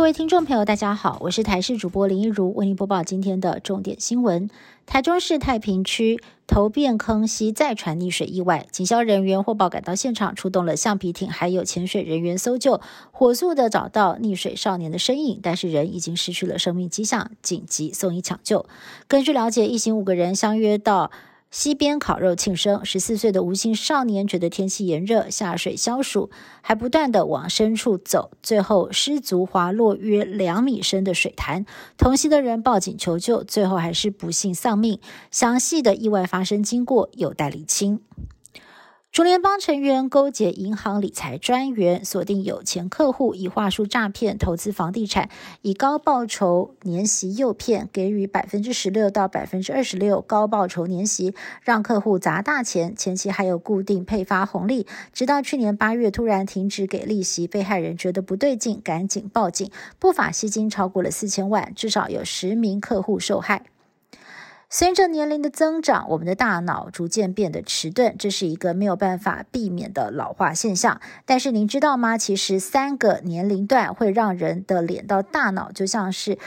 各位听众朋友，大家好，我是台视主播林一如，为您播报今天的重点新闻。台中市太平区头变坑溪再传溺水意外，警消人员获报赶到现场，出动了橡皮艇，还有潜水人员搜救，火速的找到溺水少年的身影，但是人已经失去了生命迹象，紧急送医抢救。根据了解，一行五个人相约到。溪边烤肉庆生，十四岁的吴姓少年觉得天气炎热，下水消暑，还不断地往深处走，最后失足滑落约两米深的水潭。同行的人报警求救，最后还是不幸丧命。详细的意外发生经过有待理清。竹联邦成员勾结银行理财专员，锁定有钱客户，以话术诈骗投资房地产，以高报酬年息诱骗，给予百分之十六到百分之二十六高报酬年息，让客户砸大钱。前期还有固定配发红利，直到去年八月突然停止给利息，被害人觉得不对劲，赶紧报警，不法吸金超过了四千万，至少有十名客户受害。随着年龄的增长，我们的大脑逐渐变得迟钝，这是一个没有办法避免的老化现象。但是您知道吗？其实三个年龄段会让人的脸到大脑就像是。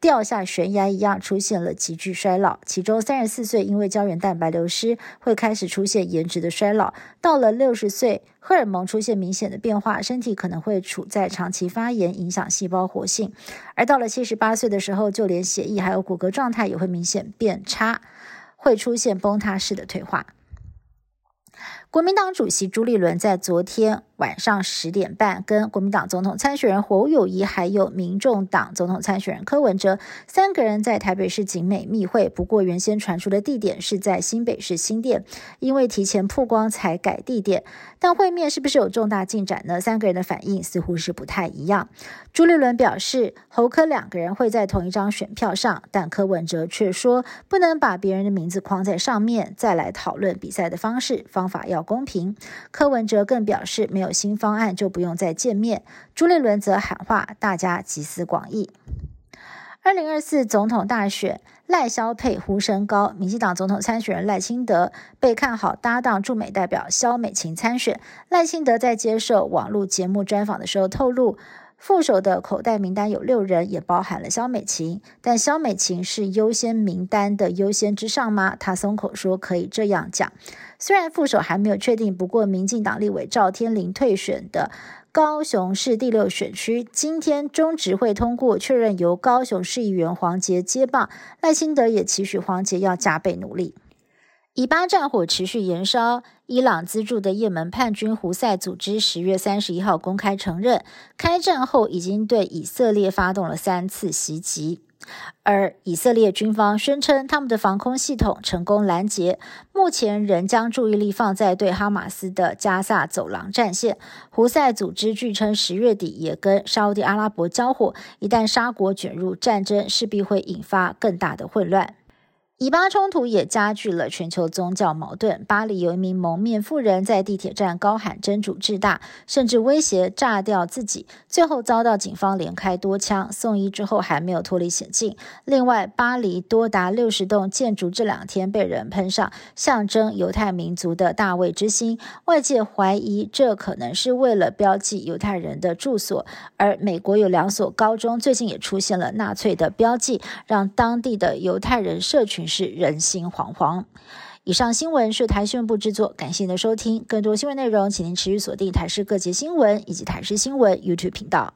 掉下悬崖一样，出现了急剧衰老。其中三十四岁，因为胶原蛋白流失，会开始出现颜值的衰老。到了六十岁，荷尔蒙出现明显的变化，身体可能会处在长期发炎，影响细胞活性。而到了七十八岁的时候，就连血液还有骨骼状态也会明显变差，会出现崩塌式的退化。国民党主席朱立伦在昨天。晚上十点半，跟国民党总统参选人侯友谊，还有民众党总统参选人柯文哲三个人在台北市景美密会。不过，原先传出的地点是在新北市新店，因为提前曝光才改地点。但会面是不是有重大进展呢？三个人的反应似乎是不太一样。朱立伦表示，侯柯两个人会在同一张选票上，但柯文哲却说不能把别人的名字框在上面，再来讨论比赛的方式方法要公平。柯文哲更表示没有。有新方案就不用再见面。朱立伦则喊话大家集思广益。二零二四总统大选，赖萧配呼声高，民进党总统参选人赖清德被看好搭档驻美代表萧美琴参选。赖清德在接受网络节目专访的时候透露。副手的口袋名单有六人，也包含了肖美琴。但肖美琴是优先名单的优先之上吗？他松口说可以这样讲。虽然副手还没有确定，不过民进党立委赵天麟退选的高雄市第六选区，今天中执会通过确认由高雄市议员黄杰接棒。赖清德也期许黄杰要加倍努力。以巴战火持续延烧，伊朗资助的也门叛军胡塞组织十月三十一号公开承认，开战后已经对以色列发动了三次袭击，而以色列军方宣称他们的防空系统成功拦截，目前仍将注意力放在对哈马斯的加萨走廊战线。胡塞组织据称十月底也跟沙地阿拉伯交火，一旦沙国卷入战争，势必会引发更大的混乱。以巴冲突也加剧了全球宗教矛盾。巴黎有一名蒙面妇人在地铁站高喊“真主至大”，甚至威胁炸掉自己，最后遭到警方连开多枪，送医之后还没有脱离险境。另外，巴黎多达六十栋建筑这两天被人喷上象征犹太民族的大卫之星，外界怀疑这可能是为了标记犹太人的住所。而美国有两所高中最近也出现了纳粹的标记，让当地的犹太人社群。是人心惶惶。以上新闻是台新闻部制作，感谢您的收听。更多新闻内容，请您持续锁定台视各节新闻以及台视新闻 YouTube 频道。